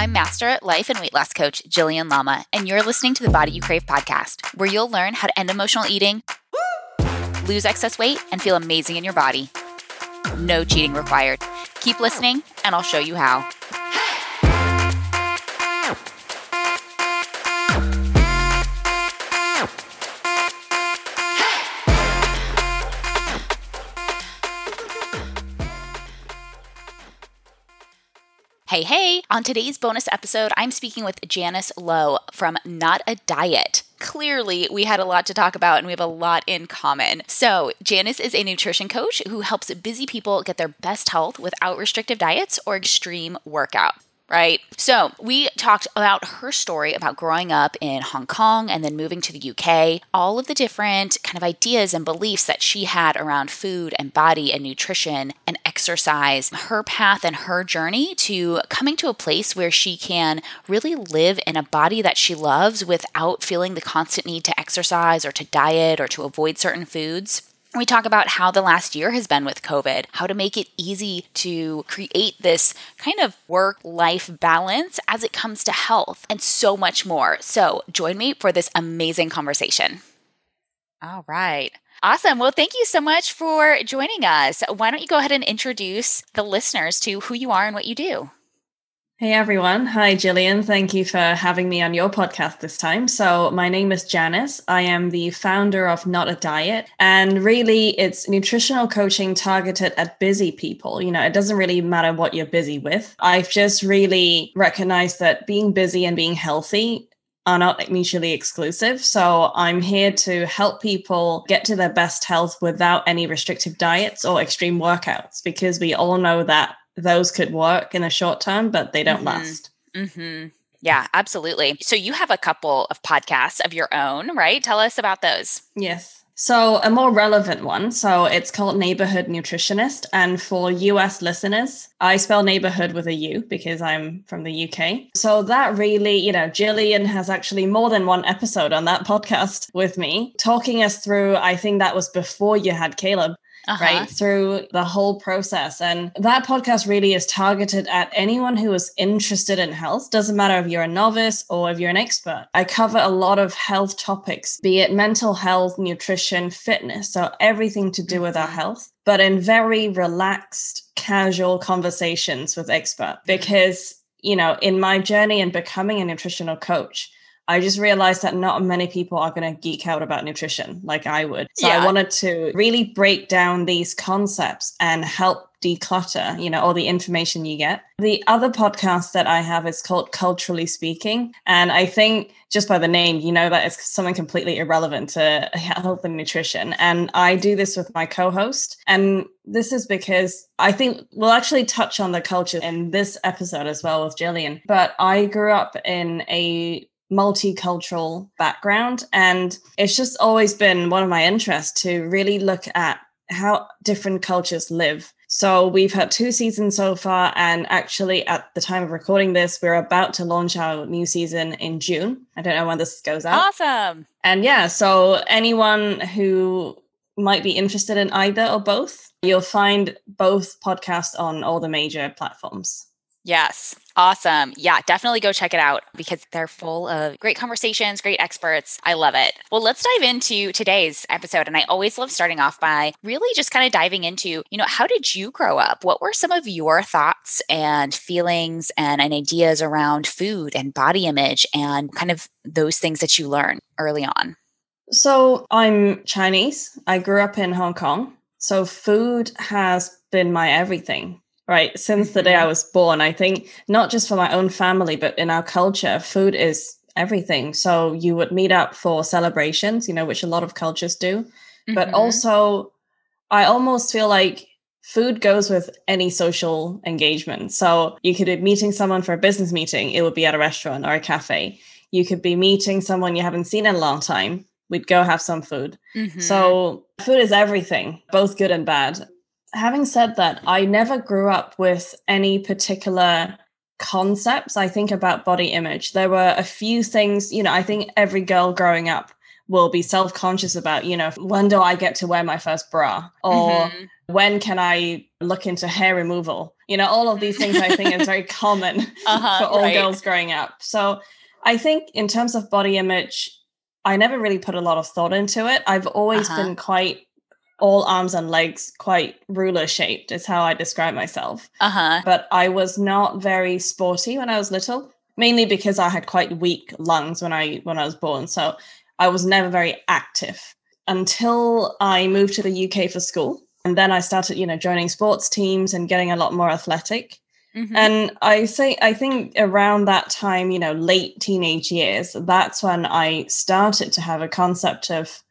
I'm Master Life and Weight Loss Coach Jillian Lama, and you're listening to the Body You Crave podcast, where you'll learn how to end emotional eating, lose excess weight, and feel amazing in your body. No cheating required. Keep listening, and I'll show you how. Hey, hey! On today's bonus episode, I'm speaking with Janice Lowe from Not a Diet. Clearly, we had a lot to talk about and we have a lot in common. So, Janice is a nutrition coach who helps busy people get their best health without restrictive diets or extreme workout right? So, we talked about her story about growing up in Hong Kong and then moving to the UK, all of the different kind of ideas and beliefs that she had around food and body and nutrition and exercise, her path and her journey to coming to a place where she can really live in a body that she loves without feeling the constant need to exercise or to diet or to avoid certain foods. We talk about how the last year has been with COVID, how to make it easy to create this kind of work life balance as it comes to health, and so much more. So, join me for this amazing conversation. All right. Awesome. Well, thank you so much for joining us. Why don't you go ahead and introduce the listeners to who you are and what you do? Hey everyone. Hi, Jillian. Thank you for having me on your podcast this time. So, my name is Janice. I am the founder of Not a Diet. And really, it's nutritional coaching targeted at busy people. You know, it doesn't really matter what you're busy with. I've just really recognized that being busy and being healthy are not mutually exclusive. So I'm here to help people get to their best health without any restrictive diets or extreme workouts because we all know that those could work in the short term, but they don't mm-hmm. last. Mm-hmm. Yeah, absolutely. So you have a couple of podcasts of your own, right? Tell us about those. Yes. So, a more relevant one. So, it's called Neighborhood Nutritionist. And for US listeners, I spell neighborhood with a U because I'm from the UK. So, that really, you know, Jillian has actually more than one episode on that podcast with me, talking us through. I think that was before you had Caleb uh-huh. right through the whole process and that podcast really is targeted at anyone who is interested in health doesn't matter if you're a novice or if you're an expert i cover a lot of health topics be it mental health nutrition fitness so everything to do with our mm-hmm. health but in very relaxed casual conversations with expert mm-hmm. because you know in my journey in becoming a nutritional coach I just realized that not many people are going to geek out about nutrition like I would. So yeah. I wanted to really break down these concepts and help declutter, you know, all the information you get. The other podcast that I have is called Culturally Speaking. And I think just by the name, you know that it's something completely irrelevant to health and nutrition. And I do this with my co host. And this is because I think we'll actually touch on the culture in this episode as well with Jillian. But I grew up in a multicultural background. And it's just always been one of my interests to really look at how different cultures live. So we've had two seasons so far, and actually, at the time of recording this, we're about to launch our new season in June. I don't know when this goes out. Awesome. And yeah, so anyone who might be interested in either or both, you'll find both podcasts on all the major platforms. Yes. Awesome. Yeah, definitely go check it out because they're full of great conversations, great experts. I love it. Well, let's dive into today's episode. And I always love starting off by really just kind of diving into, you know, how did you grow up? What were some of your thoughts and feelings and, and ideas around food and body image and kind of those things that you learned early on? So I'm Chinese. I grew up in Hong Kong. So food has been my everything right? Since the day I was born, I think not just for my own family, but in our culture, food is everything. So you would meet up for celebrations, you know, which a lot of cultures do. Mm-hmm. But also, I almost feel like food goes with any social engagement. So you could be meeting someone for a business meeting, it would be at a restaurant or a cafe. You could be meeting someone you haven't seen in a long time. We'd go have some food. Mm-hmm. So food is everything, both good and bad having said that, I never grew up with any particular concepts. I think about body image. There were a few things, you know, I think every girl growing up will be self conscious about, you know, when do I get to wear my first bra? Or mm-hmm. when can I look into hair removal? You know, all of these things I think is very common uh-huh, for all right. girls growing up. So I think in terms of body image, I never really put a lot of thought into it. I've always uh-huh. been quite all arms and legs, quite ruler shaped, is how I describe myself. Uh-huh. But I was not very sporty when I was little, mainly because I had quite weak lungs when I when I was born. So I was never very active until I moved to the UK for school. And then I started, you know, joining sports teams and getting a lot more athletic. Mm-hmm. And I say I think around that time, you know, late teenage years, that's when I started to have a concept of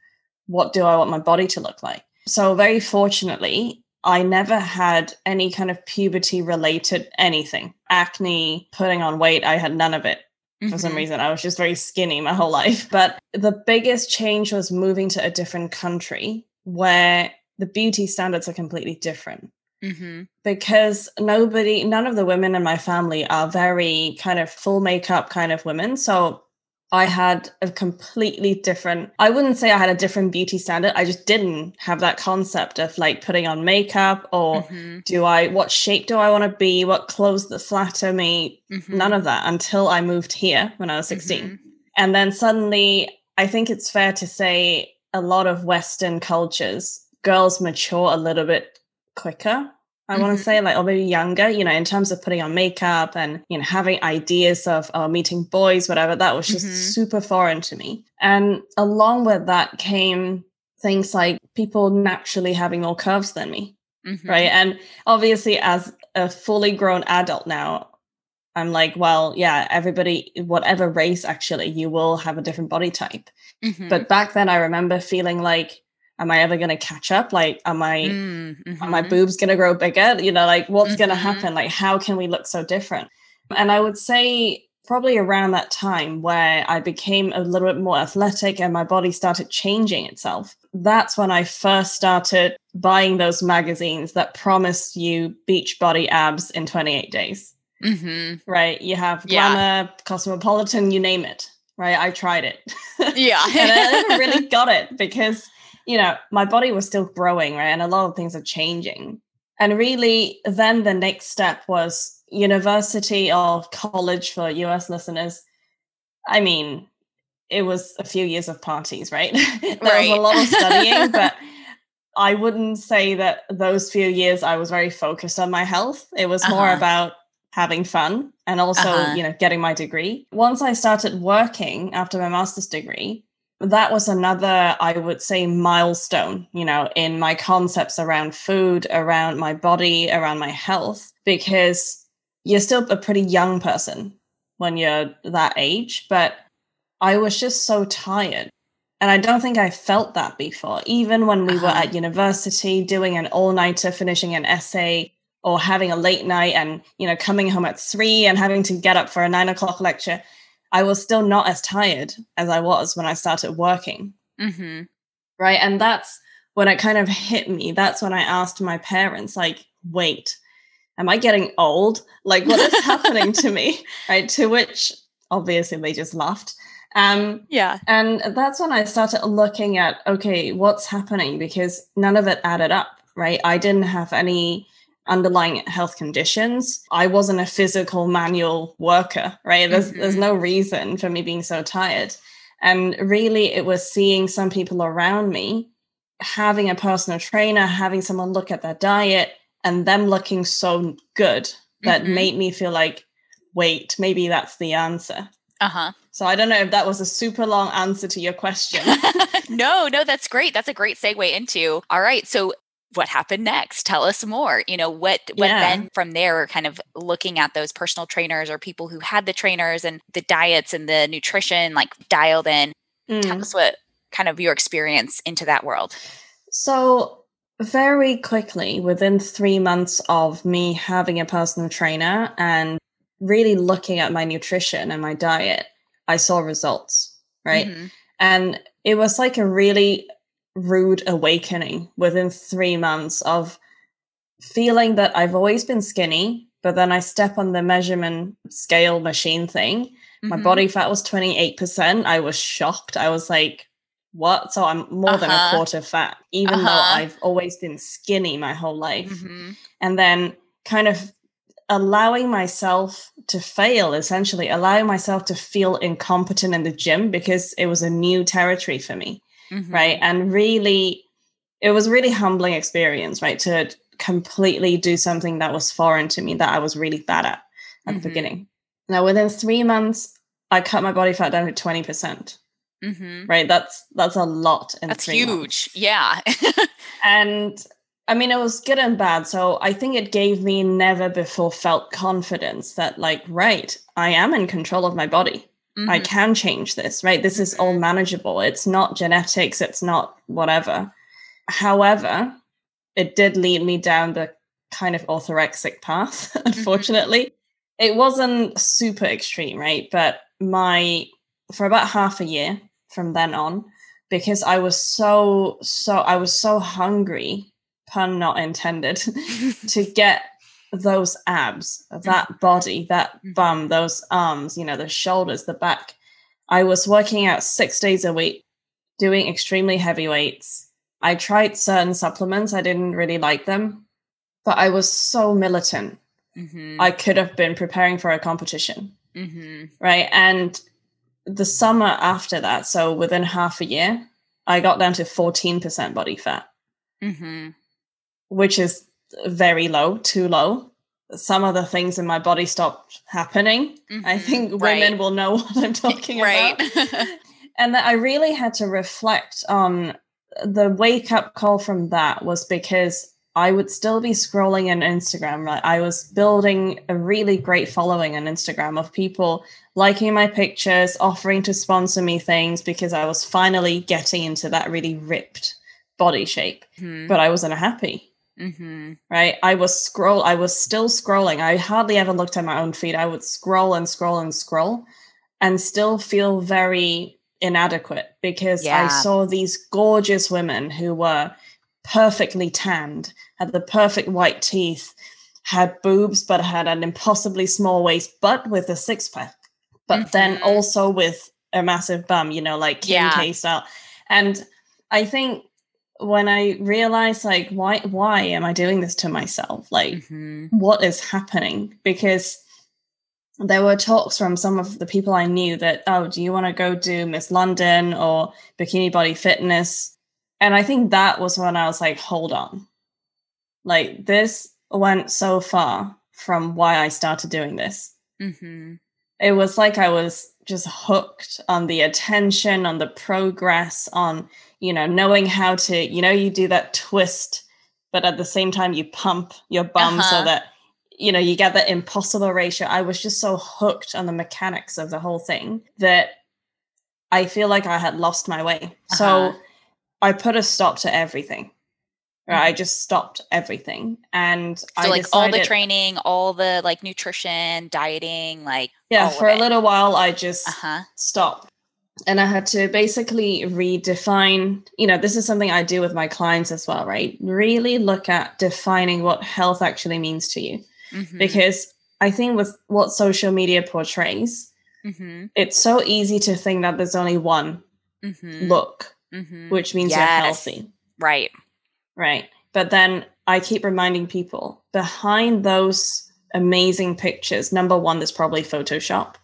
what do I want my body to look like. So very fortunately, I never had any kind of puberty related anything. Acne, putting on weight, I had none of it. Mm-hmm. For some mm-hmm. reason, I was just very skinny my whole life. But the biggest change was moving to a different country where the beauty standards are completely different. Mm-hmm. Because nobody, none of the women in my family are very kind of full makeup kind of women. So I had a completely different, I wouldn't say I had a different beauty standard. I just didn't have that concept of like putting on makeup or mm-hmm. do I, what shape do I want to be? What clothes that flatter me? Mm-hmm. None of that until I moved here when I was 16. Mm-hmm. And then suddenly, I think it's fair to say a lot of Western cultures, girls mature a little bit quicker I mm-hmm. want to say, like, or maybe younger, you know, in terms of putting on makeup and, you know, having ideas of uh, meeting boys, whatever, that was just mm-hmm. super foreign to me. And along with that came things like people naturally having more curves than me. Mm-hmm. Right. And obviously, as a fully grown adult now, I'm like, well, yeah, everybody, whatever race, actually, you will have a different body type. Mm-hmm. But back then, I remember feeling like, am I ever going to catch up? Like, am I, mm-hmm. are my mm-hmm. boobs going to grow bigger? You know, like what's mm-hmm. going to happen? Like, how can we look so different? And I would say probably around that time where I became a little bit more athletic and my body started changing itself. That's when I first started buying those magazines that promised you beach body abs in 28 days. Mm-hmm. Right. You have Glamour, yeah. Cosmopolitan, you name it. Right. I tried it. Yeah. and I never really got it because you know, my body was still growing, right? And a lot of things are changing. And really, then the next step was university or college for US listeners. I mean, it was a few years of parties, right? there right. was a lot of studying, but I wouldn't say that those few years I was very focused on my health. It was uh-huh. more about having fun and also, uh-huh. you know, getting my degree. Once I started working after my master's degree, that was another, I would say, milestone, you know, in my concepts around food, around my body, around my health, because you're still a pretty young person when you're that age. But I was just so tired. And I don't think I felt that before. Even when we uh-huh. were at university doing an all nighter, finishing an essay, or having a late night and, you know, coming home at three and having to get up for a nine o'clock lecture I was still not as tired as I was when I started working. Mm-hmm. Right. And that's when it kind of hit me. That's when I asked my parents, like, wait, am I getting old? Like, what is happening to me? Right. To which obviously they just laughed. Um, yeah. And that's when I started looking at, okay, what's happening? Because none of it added up. Right. I didn't have any underlying health conditions. I wasn't a physical manual worker, right? There's mm-hmm. there's no reason for me being so tired. And really it was seeing some people around me having a personal trainer, having someone look at their diet and them looking so good that mm-hmm. made me feel like, wait, maybe that's the answer. Uh-huh. So I don't know if that was a super long answer to your question. no, no, that's great. That's a great segue into. All right. So what happened next tell us more you know what what yeah. then from there kind of looking at those personal trainers or people who had the trainers and the diets and the nutrition like dialed in mm. tell us what kind of your experience into that world so very quickly within three months of me having a personal trainer and really looking at my nutrition and my diet i saw results right mm-hmm. and it was like a really rude awakening within three months of feeling that I've always been skinny, but then I step on the measurement scale machine thing. Mm-hmm. My body fat was 28%. I was shocked. I was like, what? So I'm more than a Uh-huh. quarter fat, even though Uh-huh. I've always been skinny my whole life. Mhm. And then kind of allowing myself to fail, essentially, allowing myself to feel incompetent in the gym because it was a new territory for me, Mhm. right? And really, it was a really humbling experience, right? To completely do something that was foreign to me that I was really bad at at Mhm. the beginning. Now, within three months, I cut my body fat down to 20%, Mhm. right? That's that's a lot in That's three months. huge. Yeah. And I mean, it was good and bad. So I think it gave me never before felt confidence that, like, right, I am in control of my body. I Mhm. can change this, right? This is all manageable. It's not genetics, it's not whatever. However, it did lead me down the kind of orthorexic path, unfortunately. It wasn't super extreme, right? But my, for about half a year from then on, because I was so, so, I was so hungry, pun not intended, to get those abs, that body, that Mhm. bum, those arms, you know, the shoulders, the back. I was working out six days a week, doing extremely heavy weights. I tried certain supplements, I didn't really like them, but I was so militant. Mhm. I could have been preparing for a competition, Mhm. right? And the summer after that, so within half a year, I got down to 14% body fat Mhm. which is very low, too low. Some of the things in my body stopped happening. I Mhm. think women Right. will know what I'm talking about. And that I really had to reflect on the wake up call from that was because I would still be scrolling on Instagram. Right? I was building a really great following on Instagram of people liking my pictures, offering to sponsor me things because I was finally getting into that really ripped body shape. Mhm. But I wasn't happy Mhm. right? I was scroll, I was still scrolling. I hardly ever looked at my own feed. I would scroll and scroll and scroll and still feel very inadequate because I saw these gorgeous women who were perfectly tanned, had the perfect white teeth, had boobs, but had an impossibly small waist, but with a six pack, but then Mhm. also with a massive bum, you know, like Kim Yeah. K style. And I think when I realized like why why am I doing this to myself? Like Mhm. what is happening? Because there were talks from some of the people I knew that, oh, do you want to go do Miss London or Bikini Body Fitness? And I think that was when I was like, hold on. Like this went so far from why I started doing this. Mhm. It was like I was just hooked on the attention, on the progress, on, you know, knowing how to, you know, you do that twist, but at the same time you pump your bum Uh-huh. so that, you know, you get that impossible ratio. I was just so hooked on the mechanics of the whole thing that I feel like I had lost my way. So Uh-huh. I put a stop to everything. Right? I just stopped everything. And So I like all the training, all the like nutrition, dieting, like Yeah, for a little while I just uh-huh. stop. And I had to basically redefine, you know, this is something I do with my clients as well, right? Really look at defining what health actually means to you. Mhm. Because I think with what social media portrays, Mhm. it's so easy to think that there's only one Mhm. look, Mhm. which means you're healthy, Right. Right? But then I keep reminding people behind those amazing pictures, number one, there's probably Photoshop.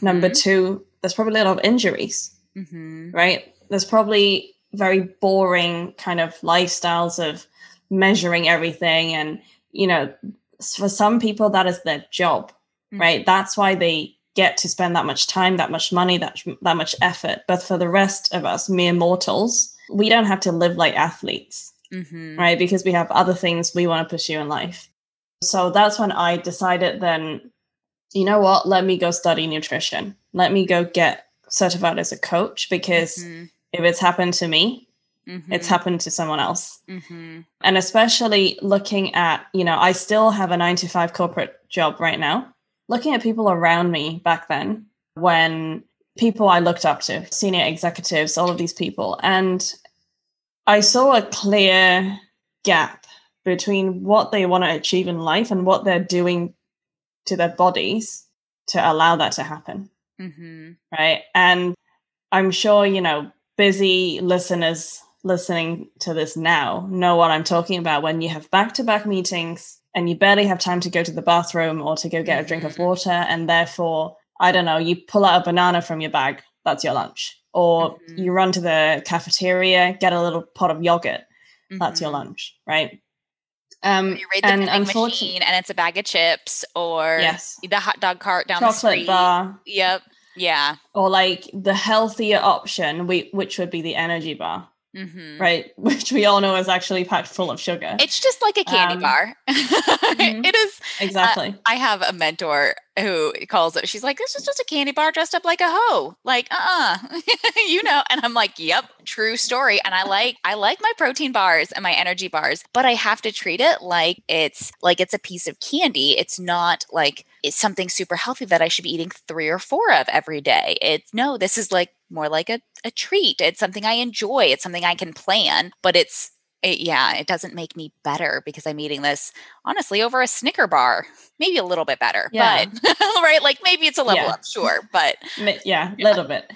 Number Mhm. two, there's probably a lot of injuries. Mhm. right? There's probably very boring kind of lifestyles of measuring everything. And, you know, for some people, that is their job, Mm. right? That's why they get to spend that much time, that much money, that, that much effort. But for the rest of us, mere mortals, we don't have to live like athletes, Mhm. right? Because we have other things we want to pursue in life. So that's when I decided then, you know what? Let me go study nutrition. Let me go get certified as a coach because Mhm. if it's happened to me, Mhm. it's happened to someone else. Mhm. And especially looking at, you know, I still have a nine to five corporate job right now. Looking at people around me back then, when people I looked up to, senior executives, all of these people, and I saw a clear gap between what they want to achieve in life and what they're doing to their bodies to allow that to happen Mhm. right? And I'm sure, you know, busy listeners listening to this now know what I'm talking about when you have back to back meetings and you barely have time to go to the bathroom or to go get a drink of Mm-hmm. water. And therefore, I don't know, you pull out a banana from your bag, that's your lunch. Or Mhm. you run to the cafeteria, get a little pot of yogurt, that's your Mhm. lunch, right? Um, You raid the and unfortunately, machine and it's a bag of chips or yes, the hot dog cart down the chocolate street. bar, Yep. Yeah. or like the healthier option, we, which would be the energy bar, hmm right? Which we all know is actually packed full of sugar. It's just like a candy Um, bar. mhm. It is. exactly. I have a mentor who calls it. She's like, "This is just a candy bar dressed up like a hoe." Like, uh, uh you know. And I'm like, "Yep, true story." And I like, I like my protein bars and my energy bars, but I have to treat it like it's like it's a piece of candy. It's not like it's something super healthy that I should be eating three or four of every day. It's no, this is like more like a, a treat. It's something I enjoy. It's something I can plan, but it's it, yeah, it doesn't make me better because I'm eating this honestly over a Snicker bar. Maybe a little bit better, Yeah. but right, like maybe it's a level Yeah. up, sure, but yeah, a little bit.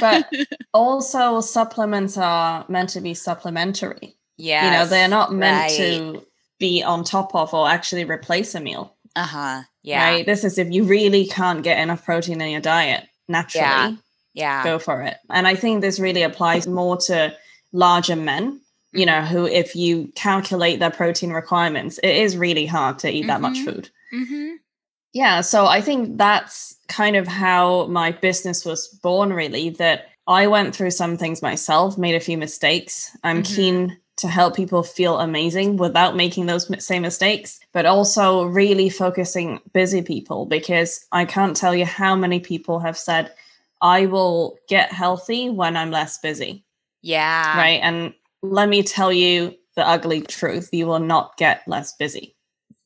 But also, supplements are meant to be supplementary. yeah, you know, they're not meant right. to be on top of or actually replace a meal. uh huh, yeah, Right. This is if you really can't get enough protein in your diet naturally, yeah, go for it. And I think this really applies more to larger men. You know, who, if you calculate their protein requirements, it is really hard to eat that much Mhm. food. mm-hmm. Yeah, so I think that's kind of how my business was born, really. That I went through some things myself, made a few mistakes. I'm Mhm. keen to help people feel amazing without making those same mistakes, but also really focusing busy people because I can't tell you how many people have said, I will get healthy when I'm less busy. yeah, Right. And let me tell you the ugly truth. You will not get less busy.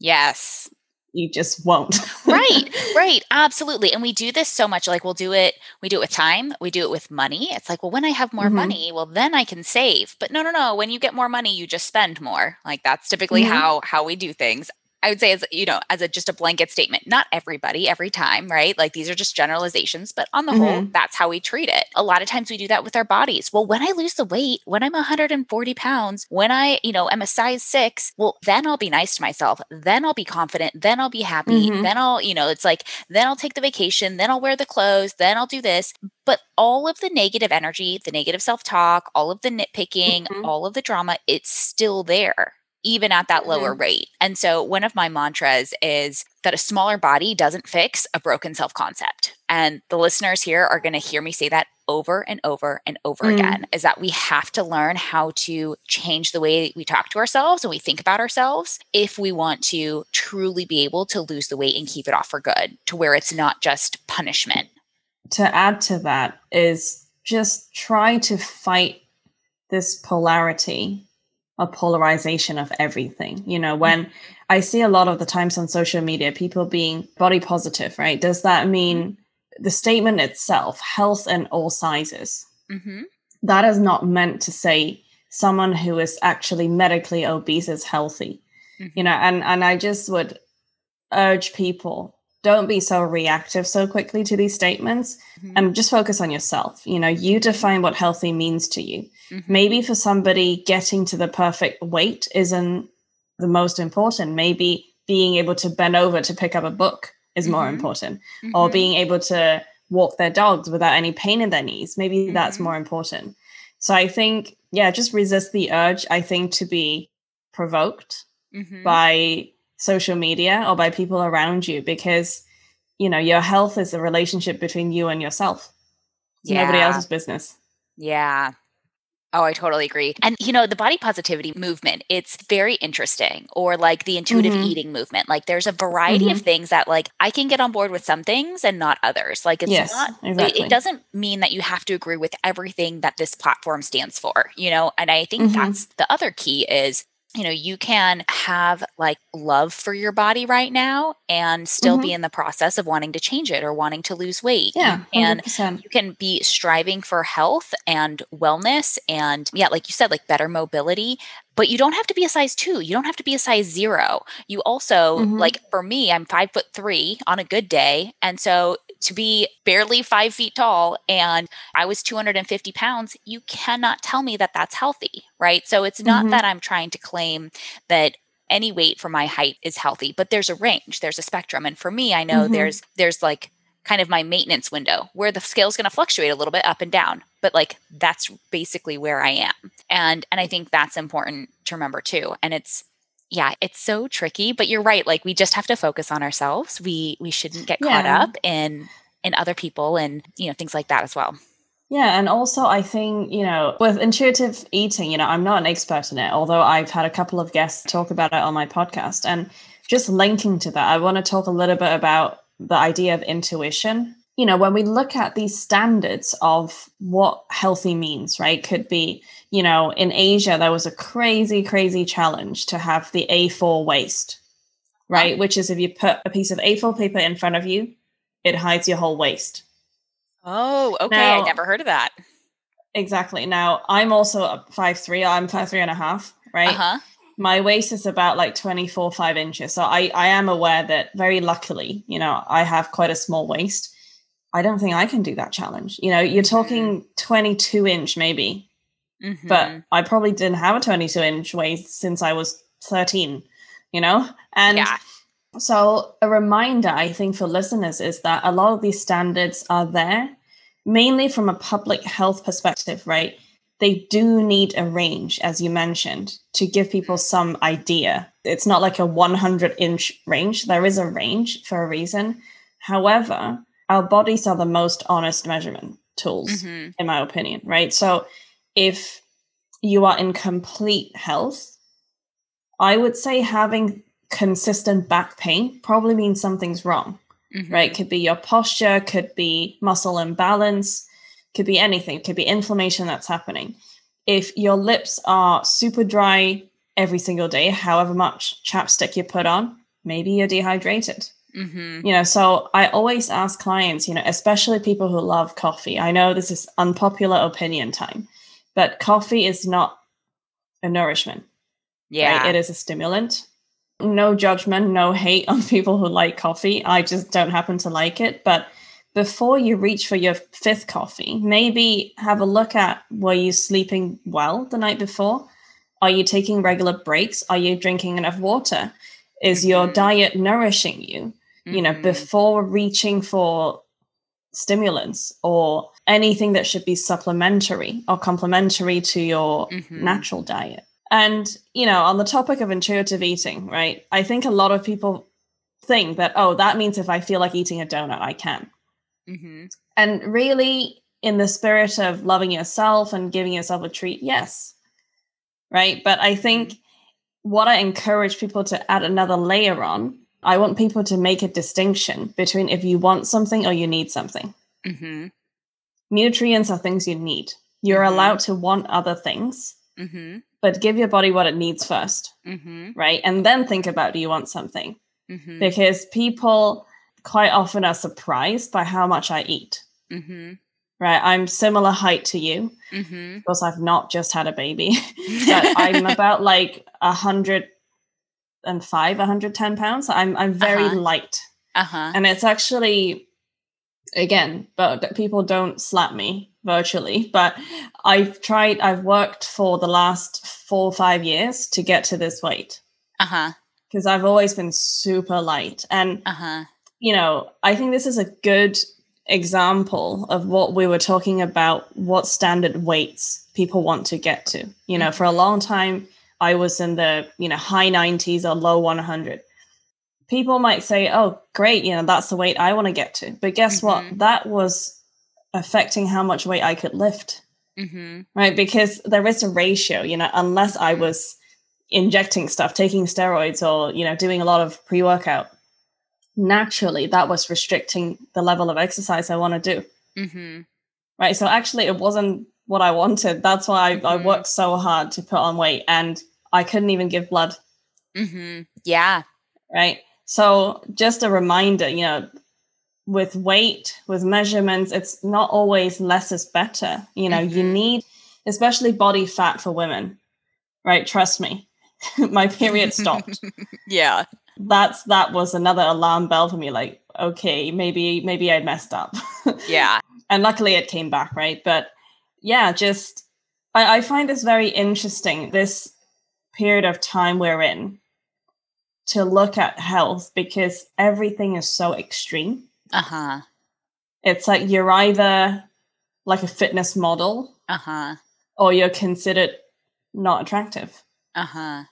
yes, You just won't. right right. Absolutely. And we do this so much. Like we'll do it we do it with time. We do it with money. It's like well when i have more Mhm. money well then i can save. But no no no. When you get more money you just spend more. Like that's typically Mhm. how how we do things i would say as you know as a just a blanket statement not everybody every time right like these are just generalizations but on the whole Mhm. that's how we treat it a lot of times we do that with our bodies well when i lose the weight when i'm 140 pounds when i you know am a size six well then i'll be nice to myself then i'll be confident then i'll be happy Mhm. then i'll you know it's like then i'll take the vacation then i'll wear the clothes then i'll do this but all of the negative energy the negative self-talk all of the nitpicking Mhm. all of the drama it's still there even at that lower rate. And so, one of my mantras is that a smaller body doesn't fix a broken self concept. And the listeners here are going to hear me say that over and over and over Mm. again is that we have to learn how to change the way we talk to ourselves and we think about ourselves if we want to truly be able to lose the weight and keep it off for good to where it's not just punishment. to add to that is just try to fight this polarity or polarization of everything. You know, when I see a lot of the times on social media, people being body positive, right? Does that mean the statement itself, health in all sizes? Mm-hmm. That is not meant to say someone who is actually medically obese is healthy. You know, and and I just would urge people don't be so reactive so quickly to these statements Mhm. and just focus on yourself. You know, you define what healthy means to you. Mhm. Maybe for somebody, getting to the perfect weight isn't the most important. Maybe being able to bend over to pick up a book is more Mhm. important, or Mhm. being able to walk their dogs without any pain in their knees. Maybe that's Mhm. more important. So I think, yeah, just resist the urge, I think, to be provoked Mhm. by social media or by people around you because you know your health is a relationship between you and yourself it's nobody else's business Yeah. Oh, I totally agree. And you know, the body positivity movement, it's very interesting. Or like the intuitive Mhm. eating movement. Like there's a variety of things that like I can get on board with some things and not others. Like it's yes not it- exactly it doesn't mean that you have to agree with everything that this platform stands for, you know? And I think Mhm. that's the other key is you know, you can have like love for your body right now and still be in the process of wanting to change it or wanting to lose weight. Mm-hmm. yeah You can 100% you can be striving for health and wellness and yeah like you said like better mobility but you don't have to be a size two you don't have to be a size zero you also Mhm. like for me i'm five foot three on a good day and so to be barely five feet tall and I was 250 pounds, you cannot tell me that that's healthy, right? So it's not mm-hmm. that I'm trying to claim that any weight for my height is healthy, but there's a range, there's a spectrum. And for me, I know mm-hmm. there's there's like kind of my maintenance window where the scale is going to fluctuate a little bit up and down but like that's basically where i am and and i think that's important to remember too and it's yeah it's so tricky but you're right like we just have to focus on ourselves we we shouldn't get caught yeah. up in in other people and you know things like that as well yeah, and also I think, you know, with intuitive eating, you know, I'm not an expert in it, although I've had a couple of guests talk about it on my podcast. And just linking to that, I want to talk a little bit about the idea of intuition. You know, when we look at these standards of what healthy means, right? Could be, you know, in Asia, there was a crazy, crazy challenge to have the A4 waist, right? Which is if you put a piece of A4 paper in front of you, it hides your whole waist. Oh, okay. Now, I never heard of that. Exactly. Now, I'm also five three. I'm five three and a half, right? Uh-huh my waist is about like 24 5 inches so i i am aware that very luckily you know i have quite a small waist i don't think i can do that challenge you know you're talking 22 inch maybe mm-hmm. but i probably didn't have a 22 inch waist since i was 13 you know and yeah. so a reminder i think for listeners is that a lot of these standards are there mainly from a public health perspective right they do need a range, as you mentioned, to give people some idea. It's not like a 100 inch range, there is a range for a reason. However, our bodies are the most honest measurement tools, mm-hmm. in my opinion, right? So if you are in complete health, I would say having consistent back pain probably means something's wrong, mm-hmm. right? Could be your posture, could be muscle imbalance, could be anything, could be inflammation that's happening. If your lips are super dry every single day, however much chapstick you put on, maybe you're dehydrated. Mm-hmm. You know, so I always ask clients, you know, especially people who love coffee. I know this is unpopular opinion time, but coffee is not a nourishment. Yeah. Right? It is a stimulant. No judgment, no hate on people who like coffee. I just don't happen to like it. But before you reach for your fifth coffee, maybe have a look at were you sleeping well the night before? Are you taking regular breaks? Are you drinking enough water? Is mm-hmm. your diet nourishing you? Mm-hmm. You know, mm-hmm. before reaching for stimulants or anything that should be supplementary or complementary to your mm-hmm. natural diet. And, you know, on the topic of intuitive eating, right? I think a lot of people think that, oh, that means if I feel like eating a donut, I can. Mm-hmm. And really, in the spirit of loving yourself and giving yourself a treat, yes. Right. But I think mm-hmm. What I encourage people to add another layer on, I want people to make a distinction between if you want something or you need something. Mm-hmm. Nutrients are things you need. You're mm-hmm. allowed to want other things, mm-hmm. but give your body what it needs 1st mm-hmm. right? And then think about do you want something? Because people quite often are surprised by how much I eat. Right. I'm similar height to you mm-hmm. because I've not just had a baby, but I'm about like a hundred and five, 110 pounds. I'm I'm very uh-huh. light. Uh-huh. And it's actually again, but people don't slap me virtually, but I've tried I've worked for the last four or five years to get to this weight. Uh-huh. Because I've always been super light. And uh-huh you know, I think this is a good example of what we were talking about what standard weights people want to get to. You know, for a long time, I was in the, you know, high 90s or low 100. People might say, oh, great, you know, that's the weight I want to get to. But guess mm-hmm. what? That was affecting how much weight I could lift. Mm-hmm. Right. Because there is a ratio, you know, unless I mm-hmm. was injecting stuff, taking steroids or, you know, doing a lot of pre workout naturally that was restricting the level of exercise I want to do. Mm-hmm. Right. So actually, it wasn't what I wanted. That's why I, mm-hmm. I, worked so hard to put on weight and I couldn't even give blood. Mm-hmm. Yeah. Right. So just a reminder, you know, with weight, with measurements, it's not always less is better. You know, you mm-hmm. need, especially body fat for women. Right. Trust me. My period stopped. yeah that's that was another alarm bell for me like okay, maybe maybe I messed up. Yeah. and luckily it came back, right? But yeah, just I, I find this very interesting. This period of time we're in to look at health because everything is so extreme. Uh-huh. It's like you're either like a fitness model Uh-huh. or you're considered not attractive. Uh-huh.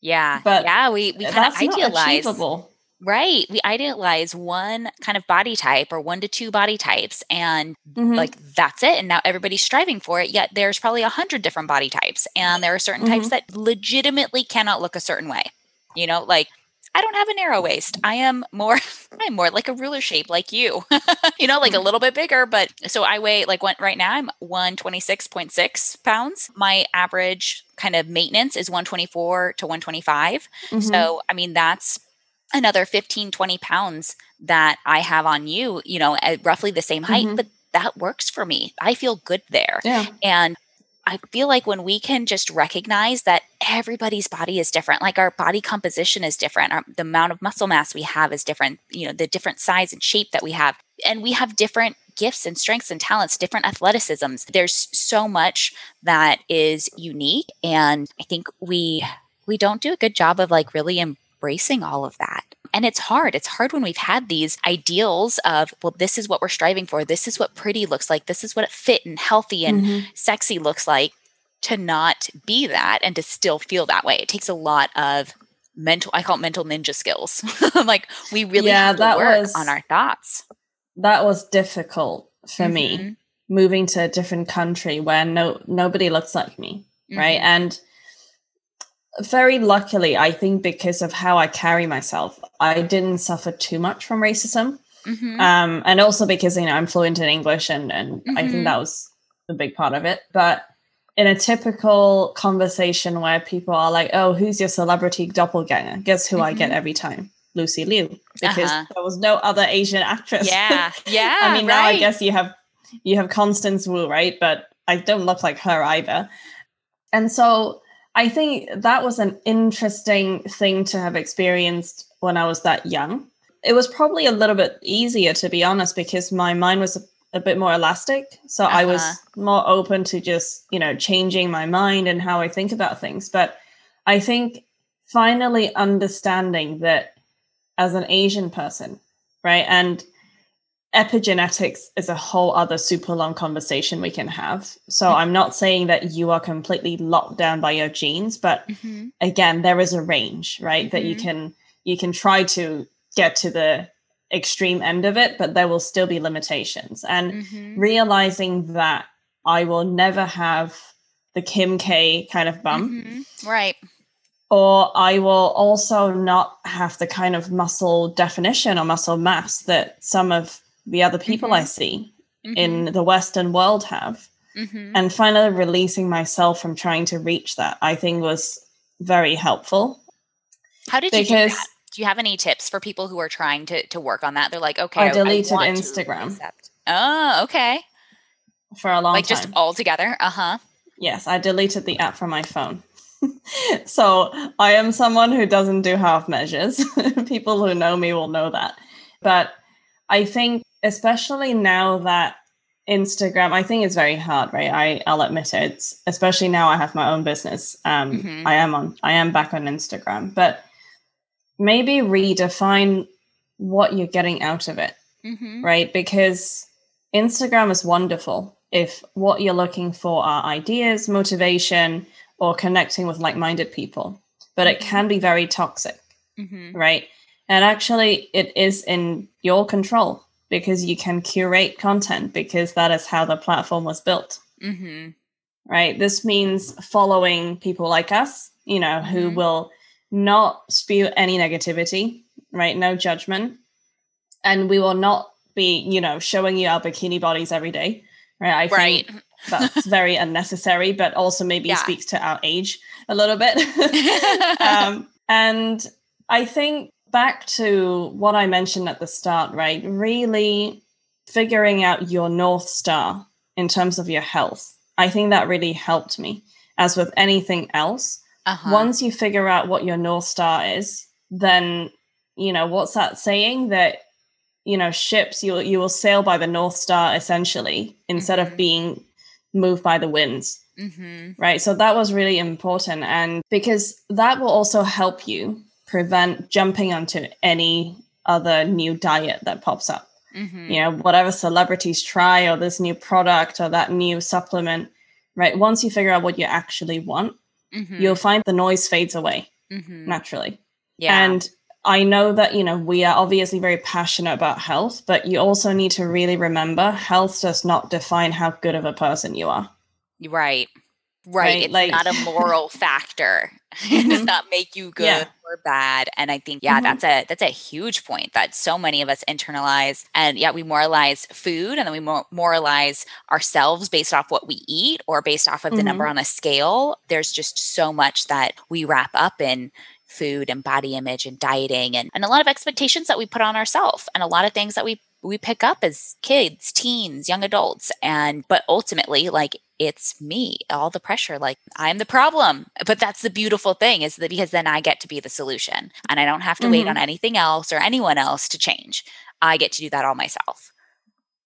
Yeah. But yeah, we, we kind of idealize achievable. right. We idealize one kind of body type or one to two body types and Mhm. like that's it. And now everybody's striving for it. Yet there's probably a hundred different body types. And there are certain types Mm-hmm. that legitimately cannot look a certain way. You know, like I don't have a narrow waist. I am more I'm more like a ruler shape like you. you know, like a little bit bigger, but so I weigh like one right now I'm 126.6 pounds. My average kind of maintenance is 124 to 125. Mhm. So, I mean, that's another 15, 20 pounds that I have on you, you know, at roughly the same height, Mhm. but that works for me. I feel good there. yeah. And I feel like when we can just recognize that everybody's body is different, like our body composition is different, our, the amount of muscle mass we have is different, you know, the different size and shape that we have, and we have different gifts and strengths and talents, different athleticisms. There's so much that is unique, and I think we we don't do a good job of like really embracing all of that. And it's hard. It's hard when we've had these ideals of, well, this is what we're striving for. This is what pretty looks like. This is what fit and healthy and Mhm. sexy looks like to not be that and to still feel that way. It takes a lot of mental, I call it mental ninja skills. like we really Yeah, have to that work was- on our thoughts. That was difficult for me Mhm. moving to a different country where no nobody looks like me, right? Mhm. And very luckily, I think because of how I carry myself, I didn't suffer too much from racism. Mhm. Um, and also because you know I'm fluent in English, and and I Mhm. think that was a big part of it. But in a typical conversation where people are like, "Oh, who's your celebrity doppelganger?" Guess who I get Mhm. every time? Lucy Liu, because Uh-huh. there was no other Asian actress. yeah. Yeah. I mean, now I guess you have you have Constance Wu, right? But I don't look like her either. And so I think that was an interesting thing to have experienced when I was that young. It was probably a little bit easier, to be honest, because my mind was a, a bit more elastic. So I was Uh-huh. more open to just, you know, changing my mind and how I think about things. But I think finally understanding that as an Asian person, right? And epigenetics is a whole other super long conversation we can have. So I'm not saying that you are completely locked down by your genes, but Mhm. again, there is a range, right? That you Mhm. can you can try to get to the extreme end of it, but there will still be limitations. And Mhm. realizing that I will never have the Kim K kind of bum Mhm. Right. or I will also not have the kind of muscle definition or muscle mass that some of the other people I see in the Western world have. Mhm. And finally, releasing myself from trying to reach that, I think was very helpful How did you do that? Do you have any tips for people who are trying to to work on that? They're like, okay, I deleted want Instagram. Oh, okay. for a long time. Like time. just all together. Uh huh. Yes, I deleted the app from my phone. so I am someone who doesn't do half measures. People who know me will know that. But I think, especially now that Instagram, I think it's very hard, right? I, I'll admit it. It's, especially now I have my own business. Um, Mhm. I am on, I am back on Instagram, but maybe redefine what you're getting out of it Mm-hmm. right? Because Instagram is wonderful if what you're looking for are ideas, motivation, or connecting with like minded people. But it Mhm. can be very toxic, Mm-hmm. right? And actually, it is in your control because you can curate content because that is how the platform was built, Mm-hmm. right? This means following people like us, you know, who Mhm. will not spew any negativity, right? No judgment. And we will not be, you know, showing you our bikini bodies every day, right? I Right. think that's very unnecessary, but also maybe Yeah. speaks to our age a little bit. um, and I think back to what I mentioned at the start, right? Really figuring out your North Star in terms of your health. I think that really helped me. As with anything else, uh-huh. once you figure out what your North Star is, then, you know, what's that saying that you know, ships, you you will sail by the North Star essentially instead Mhm. of being moved by the winds. Mm-hmm. Right. So that was really important. And because that will also help you prevent jumping onto any other new diet that pops up. Mm-hmm. You know, whatever celebrities try or this new product or that new supplement, right? Once you figure out what you actually want, Mm-hmm. you'll find the noise fades away mm-hmm. naturally. Yeah. And I know that, you know, we are obviously very passionate about health, but you also need to really remember health does not define how good of a person you are. Right. Right. Right, It's like- not a moral factor. it does Mhm. not make you good Yeah. or bad. And I think, yeah, Mhm. that's a that's a huge point that so many of us internalize. And yeah, we moralize food and then we mor- moralize ourselves based off what we eat or based off of the number Mm-hmm. on a scale. There's just so much that we wrap up in food and body image and dieting and, and a lot of expectations that we put on ourselves and a lot of things that we we pick up as kids, teens, young adults. And but ultimately, like it's me, all the pressure, like I'm the problem. But that's the beautiful thing is that because then I get to be the solution and I don't have to wait Mhm. on anything else or anyone else to change. I get to do that all myself.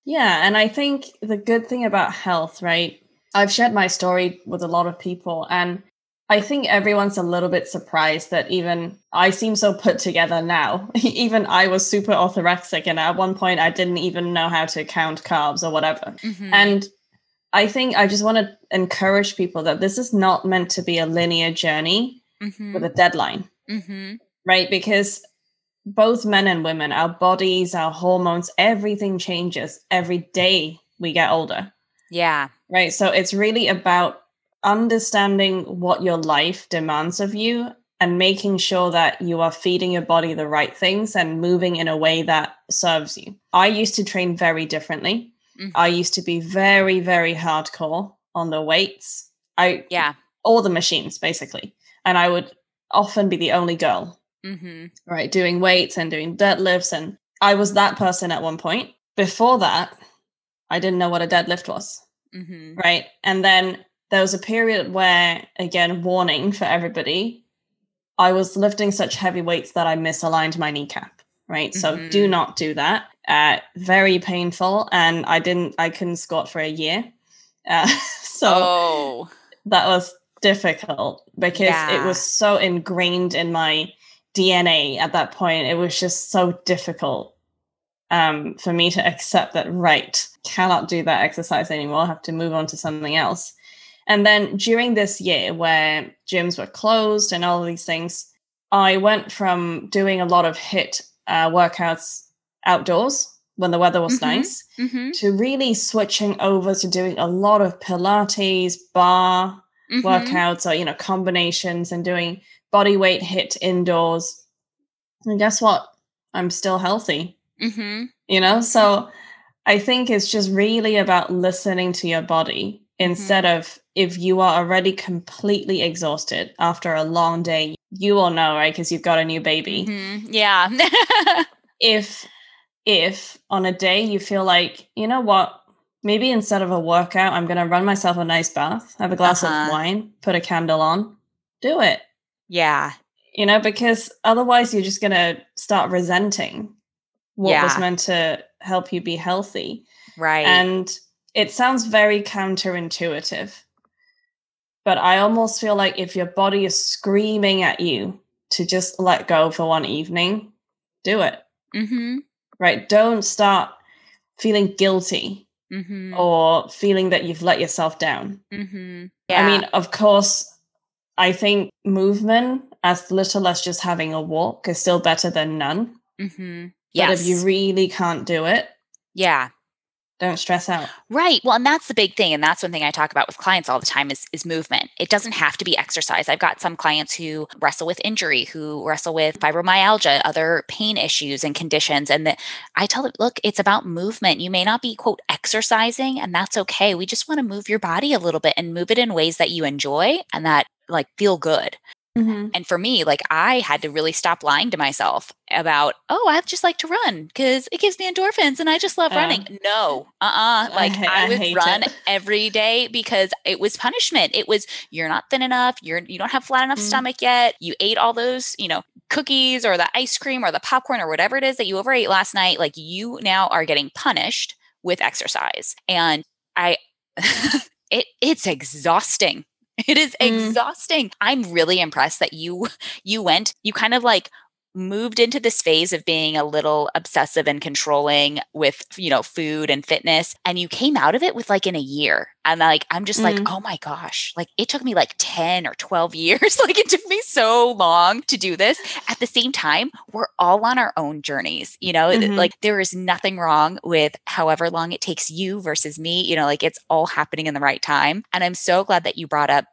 Yeah. And I think the good thing about health, right? I've shared my story with a lot of people, and I think everyone's a little bit surprised that even I seem so put together now. even I was super orthorexic, and at one point I didn't even know how to count carbs or whatever. Mhm. And I think I just want to encourage people that this is not meant to be a linear journey Mhm. with a deadline, Mhm. right? Because both men and women, our bodies, our hormones, everything changes every day we get older, Yeah. right? So it's really about understanding what your life demands of you and making sure that you are feeding your body the right things and moving in a way that serves you. I used to train very differently. Mhm. I used to be very, very hardcore on the weights. I Yeah. all the machines basically. And I would often be the only girl, Mhm. right, doing weights and doing deadlifts. And I was that person at one point. Before that, I didn't know what a deadlift was, Mhm. right? And then there was a period where, again, warning for everybody, I was lifting such heavy weights that I misaligned my kneecap, right? So do Mhm. not do that. Uh, very painful. And I didn't, I couldn't squat for a year. Uh, so oh. that was difficult because it was so ingrained in my DNA at that point. It was just so difficult um, for me to accept that, right, cannot do that exercise anymore, have to move on to something else. And then during this year where gyms were closed and all of these things, I went from doing a lot of HIIT uh, workouts outdoors when the weather was Mhm. nice Mhm. to really switching over to doing a lot of Pilates, barre, Mhm. workouts or you know combinations and doing body weight HIIT indoors and guess what i'm still healthy Mhm. you know so i think it's just really about listening to your body instead of if you are already completely exhausted after a long day you will know right because you've got a new baby Mhm. Yeah. if if on a day you feel like you know what maybe instead of a workout i'm going to run myself a nice bath have a glass Uh-huh. of wine put a candle on do it yeah. you know because otherwise you're just going to start resenting what was meant to help you be healthy Right. and it sounds very counterintuitive but i almost feel like if your body is screaming at you to just let go for one evening do it mhm. Right? Don't start feeling guilty Mhm. or feeling that you've let yourself down. Mhm. I mean, of course, I think movement as little as just having a walk is still better than none. Mhm. But if you really can't do it, yeah. Don't stress out. Right. Well, and that's the big thing. And that's one thing I talk about with clients all the time is, is movement. It doesn't have to be exercise. I've got some clients who wrestle with injury, who wrestle with fibromyalgia, other pain issues and conditions. And that I tell them, look, it's about movement. You may not be, quote, exercising, and that's okay. We just want to move your body a little bit and move it in ways that you enjoy and that like feel good. Mm-hmm. And for me, like I had to really stop lying to myself about, oh, I just like to run because it gives me endorphins and I just love uh, running. No, uh uh-uh. uh Like I, I would run it. every day because it was punishment. It was, you're not thin enough. You're, you don't have flat enough mm-hmm. stomach yet. You ate all those, you know, cookies or the ice cream or the popcorn or whatever it is that you overate last night. Like you now are getting punished with exercise. And I, it, it's exhausting It is mm. exhausting. I'm really impressed that you you went, you kind of like moved into this phase of being a little obsessive and controlling with you know food and fitness and you came out of it with like in a year. And like i'm just mm. like oh my gosh. Like it took me like 10 or 12 years. Like it took me so long to do this. At the same time we're all on our own journeys you know? Mm-hmm. like there is nothing wrong with however long it takes you versus me you know? Like it's all happening in the right time. And i'm so glad that you brought up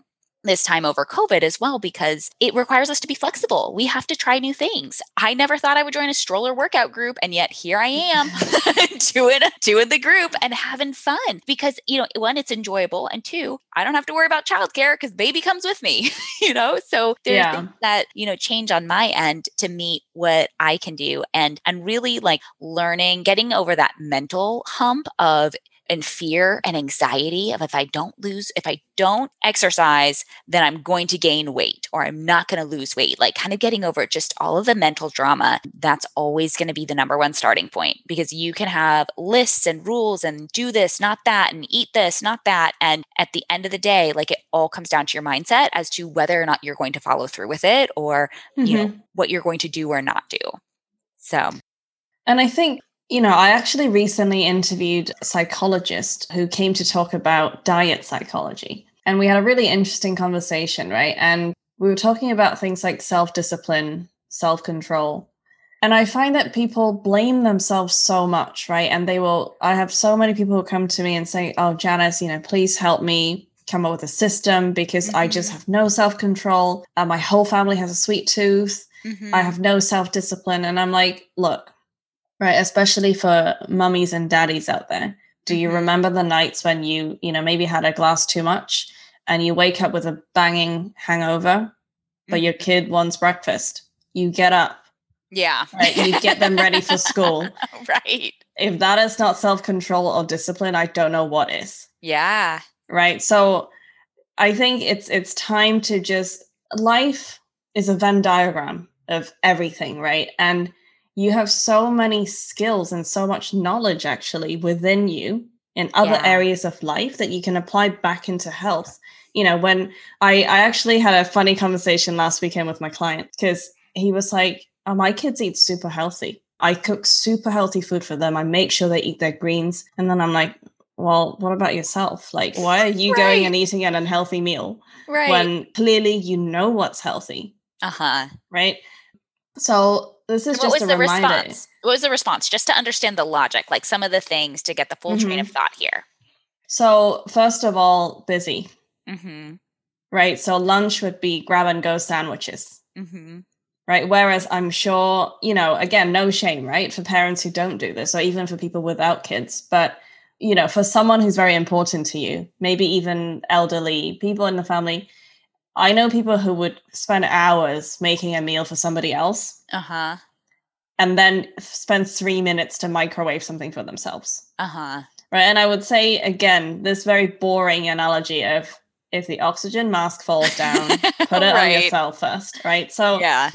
this time over COVID as well, because it requires us to be flexible. We have to try new things. I never thought I would join a stroller workout group, and yet here I am doing, doing the group and having fun because, you know, one, it's enjoyable. And two, I don't have to worry about childcare because baby comes with me, you know? So there's yeah. that, you know, change on my end to meet what I can do and, and really like learning, getting over that mental hump of and fear and anxiety of if I don't lose, if I don't exercise, then I'm going to gain weight or I'm not going to lose weight. Like kind of getting over just all of the mental drama. That's always going to be the number one starting point because you can have lists and rules and do this, not that, and eat this, not that. And at the end of the day, like it all comes down to your mindset as to whether or not you're going to follow through with it or, mm-hmm. you know, mm-hmm. what you're going to do or not do. So, and I think you know, I actually recently interviewed a psychologist who came to talk about diet psychology. And we had a really interesting conversation, right? And we were talking about things like self discipline, self control. And I find that people blame themselves so much, right? And they will, I have so many people who come to me and say, Oh, Janice, you know, please help me come up with a system because mm-hmm. I just mm-hmm. have no self control. Uh, my whole family has a sweet tooth. Mm-hmm. I have no self discipline. And I'm like, Look, Right, especially for mummies and daddies out there. Do you mm-hmm. remember the nights when you, you know, maybe had a glass too much and you wake up with a banging hangover, but mm-hmm. your kid wants breakfast? You get up. Yeah. Right. You get them ready for school. right. If that is not self control or discipline, I don't know what is. Yeah. Right. So I think it's it's time to just life is a Venn diagram of everything, right? And you have so many skills and so much knowledge actually within you in other yeah. areas of life that you can apply back into health. You know when i i actually had a funny conversation last weekend with my client because he was like oh, my kids eat super healthy. I cook super healthy food for them. I make sure they eat their greens. And then i'm like well what about yourself? Like why are you right. going and eating an unhealthy meal right. when clearly you know what's healthy? Uh-huh. Right? So this is what was the reminder. response? What was the response? Just to understand the logic, like some of the things to get the full mm-hmm. train of thought here. So first of all, busy. Mm-hmm. Right. So lunch would be grab and go sandwiches. Mm-hmm. Right. Whereas I'm sure, you know, again, no shame, right, for parents who don't do this, or even for people without kids. But you know, for someone who's very important to you, maybe even elderly people in the family, I know people who would spend hours making a meal for somebody else. Uh huh. And then spend three minutes to microwave something for themselves. Uh huh. Right. And I would say, again, this very boring analogy of if the oxygen mask falls down, put it right. on yourself first. Right. So, yeah.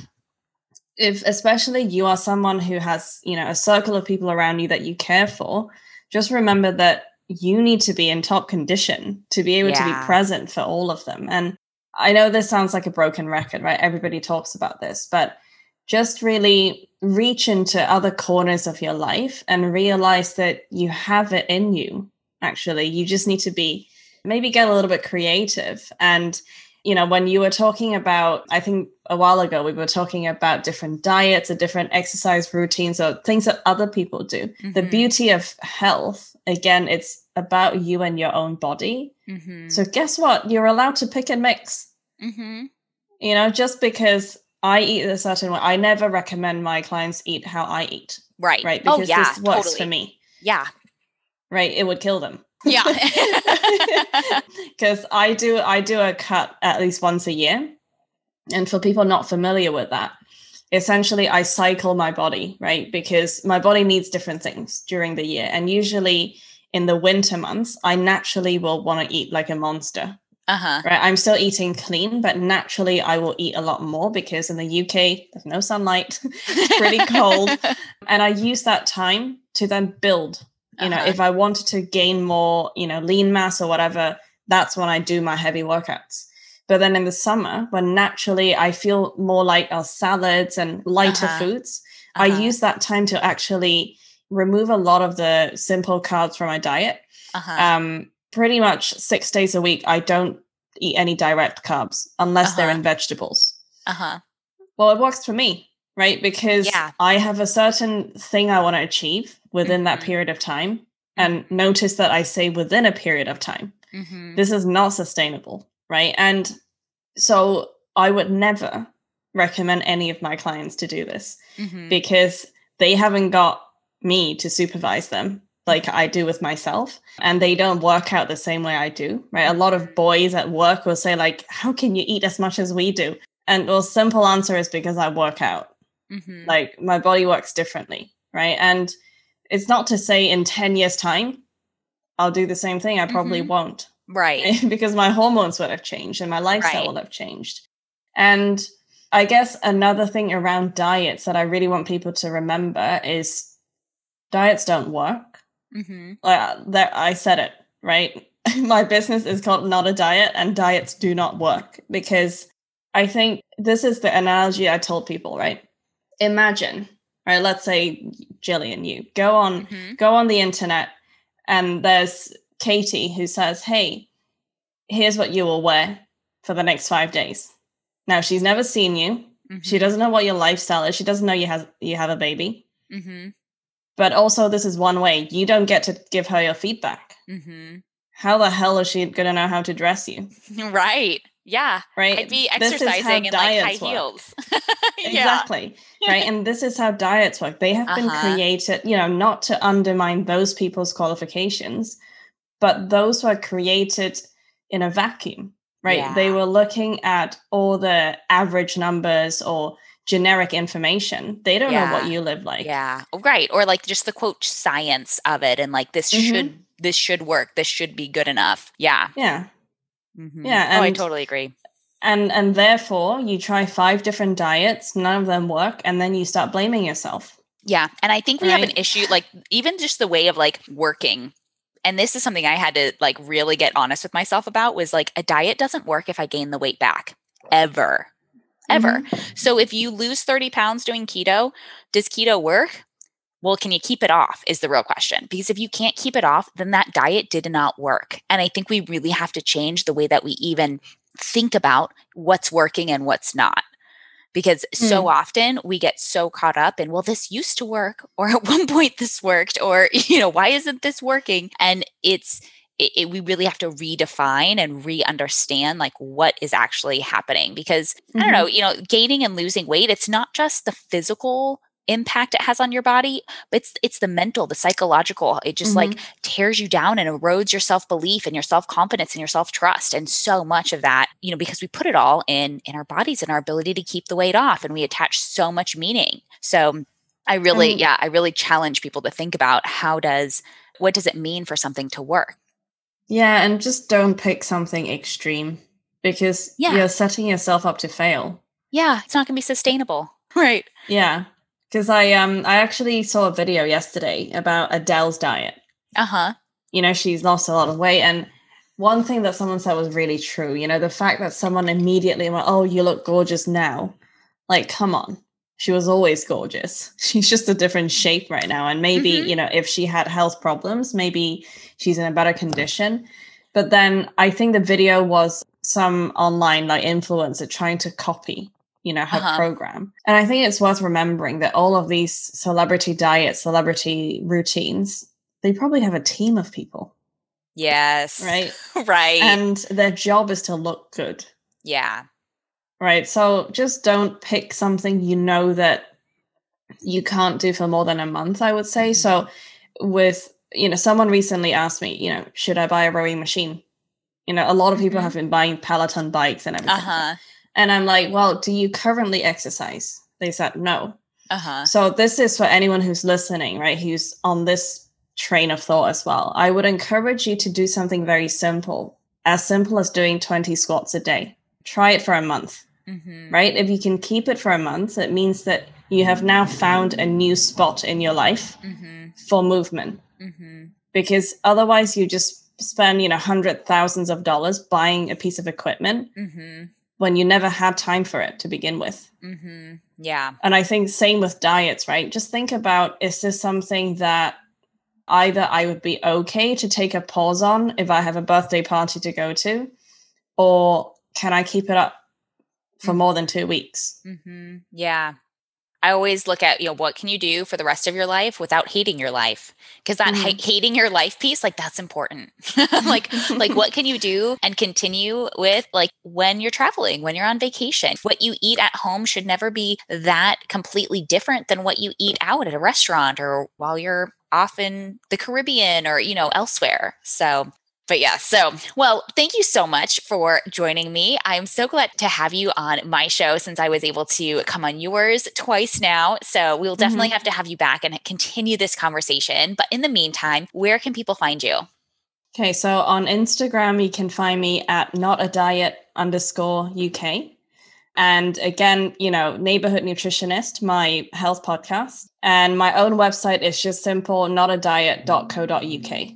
If especially you are someone who has, you know, a circle of people around you that you care for, just remember that you need to be in top condition to be able yeah. to be present for all of them. And I know this sounds like a broken record, right? Everybody talks about this, but just really reach into other corners of your life and realize that you have it in you. Actually, you just need to be maybe get a little bit creative. And, you know, when you were talking about, I think a while ago, we were talking about different diets or different exercise routines or things that other people do. Mm-hmm. The beauty of health, again, it's about you and your own body. Mm-hmm. So guess what? You're allowed to pick and mix. Mm-hmm. You know, just because I eat a certain way, I never recommend my clients eat how I eat. Right. Right. Oh, because oh, yeah, this works totally. for me. Yeah. Right. It would kill them. Yeah. Because I do I do a cut at least once a year. And for people not familiar with that, essentially I cycle my body, right? Because my body needs different things during the year. And usually in the winter months, I naturally will want to eat like a monster. Uh-huh. Right. I'm still eating clean, but naturally I will eat a lot more because in the UK there's no sunlight. it's pretty cold. and I use that time to then build. You know, Uh-huh. if I wanted to gain more, you know, lean mass or whatever, that's when I do my heavy workouts. But then in the summer, when naturally I feel more like our salads and lighter Uh-huh. foods, Uh-huh. I use that time to actually remove a lot of the simple carbs from my diet. Uh-huh. Um, pretty much six days a week, I don't eat any direct carbs unless they're Uh-huh. in vegetables. uh-huh. Well, it works for me, right? Because Yeah. I have a certain thing I want to achieve within that Mhm. period of time. And notice that I say within a period of time. Mhm. This is not sustainable, right? And so I would never recommend any of my clients to do this Mhm. because they haven't got me to supervise them like I do with myself and they don't work out the same way I do right a lot of boys at work will say like how can you eat as much as we do and well simple answer is because I work out Mhm. like my body works differently right and it's not to say in 10 years time I'll do the same thing I probably Mhm. won't right. because my hormones would have changed and my lifestyle Right. will have changed. And I guess another thing around diets that I really want people to remember is diets don't work. hmm Like that, I said it right. my business is called Not a Diet, and diets do not work because I think this is the analogy I told people. Right? Imagine, right? Let's say Jillian, you go on hmm go on the internet and there's Katie who says, Hey, here's what you will wear for the next five days. Now she's never seen you. She doesn't know what your lifestyle is. She doesn't know you have you have a baby. hmm But also this is one way. You don't get to give her your feedback. hmm How the hell is she gonna know how to dress you? Right. Yeah. Right? I'd be This is how exercising in like high work. heels. Exactly. right. And this is how diets work. They have been Uh-huh. created, you know, not to undermine those people's qualifications, but those were created in a vacuum, right? They were looking at all the average numbers or generic information. They don't know what you live like. Yeah. Right. Or like just the quote science of it and like this Mhm. should this should work. This should be good enough. Yeah. Yeah. Mhm. Yeah, oh, I totally agree. And and therefore you try five different diets, none of them work, and then you start blaming yourself. Yeah. And I think we have an issue, like even just the way of like working. And this is something I had to like really get honest with myself about was like a diet doesn't work if I gain the weight back ever. Ever. Mm-hmm. So if you lose 30 pounds doing keto, does keto work? Well, can you keep it off? Is the real question. Because if you can't keep it off, then that diet did not work. And I think we really have to change the way that we even think about what's working and what's not. Because so often we get so caught up in, well, this used to work, or at one point this worked, or, you know, why isn't this working? And it's, it, it- we really have to redefine and re-understand like what is actually happening because i don't Mhm. know you know gaining and losing weight it's not just the physical impact it has on your body but it's it's the mental the psychological. It just like tears you down and erodes your self-belief and your self-confidence and your self-trust and so much of that you know because we put it all in in our bodies and our ability to keep the weight off and we attach so much meaning. So i really Um, yeah i really challenge people to think about how does what does it mean for something to work? Yeah, and just don't pick something extreme because Yeah. you're setting yourself up to fail. yeah it's not going to be sustainable. Right. Yeah. Because I um I actually saw a video yesterday about Adele's diet. uh-huh You know, she's lost a lot of weight. And one thing that someone said was really true. You know, the fact that someone immediately went, Oh, you look gorgeous now. Like, come on. She was always gorgeous. She's just a different shape right now. And maybe, Mhm. you know, if she had health problems, maybe she's in a better condition. But then I think the video was some online like influencer trying to copy, you know, her Uh-huh. program. And I think it's worth remembering that all of these celebrity diets, celebrity routines, they probably have a team of people, yes right? right And their job is to look good. yeah Right. So just don't pick something you know that you can't do for more than a month, I would say. So with, you know, someone recently asked me, you know, should I buy a rowing machine? You know, a lot of people Mhm. have been buying Peloton bikes and everything. uh-huh And I'm like, well, do you currently exercise? They said no. Uh-huh. So this is for anyone who's listening, right? Who's on this train of thought as well. I would encourage you to do something very simple, as simple as doing 20 squats a day. Try it for a month, Mm-hmm. right? If you can keep it for a month, it means that you have now found a new spot in your life Mm-hmm. for movement. Mm-hmm. Because otherwise, you just spend, you know, hundred thousands of dollars buying a piece of equipment Mm-hmm. When you never had time for it to begin with. Mm-hmm. Yeah. And I think same with diets, right? Just think about is this something that either I would be okay to take a pause on if I have a birthday party to go to, or can I keep it up for more than two weeks? Mm-hmm. Yeah. I always look at, you know, what can you do for the rest of your life without hating your life? Because that Mhm. ha- hating your life piece, like that's important. like, like what can you do and continue with, like when you're traveling, when you're on vacation? What you eat at home should never be that completely different than what you eat out at a restaurant or while you're off in the Caribbean or, you know, elsewhere. So but yeah, so well, thank you so much for joining me. I'm so glad to have you on my show since I was able to come on yours twice now. So we'll mm-hmm. definitely have to have you back and continue this conversation. But in the meantime, where can people find you? Okay, so on Instagram, you can find me at not a diet underscore UK. And again, you know, neighborhood nutritionist, my health podcast. And my own website is just simple, notadiet.co.uk.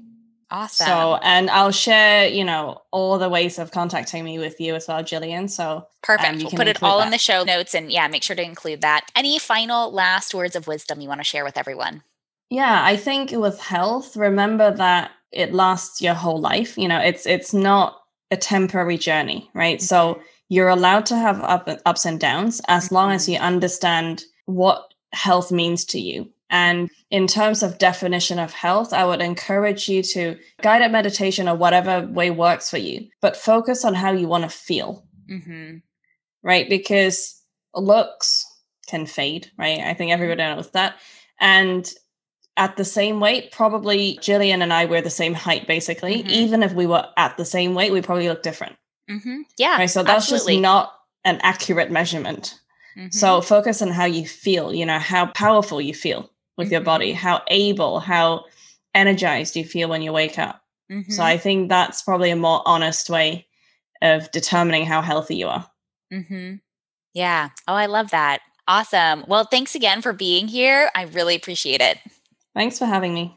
Awesome. So, and I'll share, you know, all the ways of contacting me with you as well, Jillian. So, Perfect. um, we'll put it all in the show notes and yeah, make sure to include that. Any final last words of wisdom you want to share with everyone? yeah, I think with health, remember that it lasts your whole life. You know, it's it's not a temporary journey, right? So you're allowed to have up, ups and downs as long as you understand what health means to you. And in terms of definition of health, I would encourage you to guided meditation or whatever way works for you, but focus on how you want to feel, Mm-hmm. right? Because looks can fade, right? I think everybody knows that. And at the same weight, probably Jillian and I were the same height, basically. Mhm. Even if we were at the same weight, we probably look different. Mm-hmm. Yeah. Right. So that's absolutely. just not an accurate measurement. So focus on how you feel, you know, how powerful you feel with your body, how able, how energized do you feel when you wake up. Mhm. So I think that's probably a more honest way of determining how healthy you are. Mm-hmm. Yeah. Oh, I love that. Awesome. Well, thanks again for being here. I really appreciate it. Thanks for having me.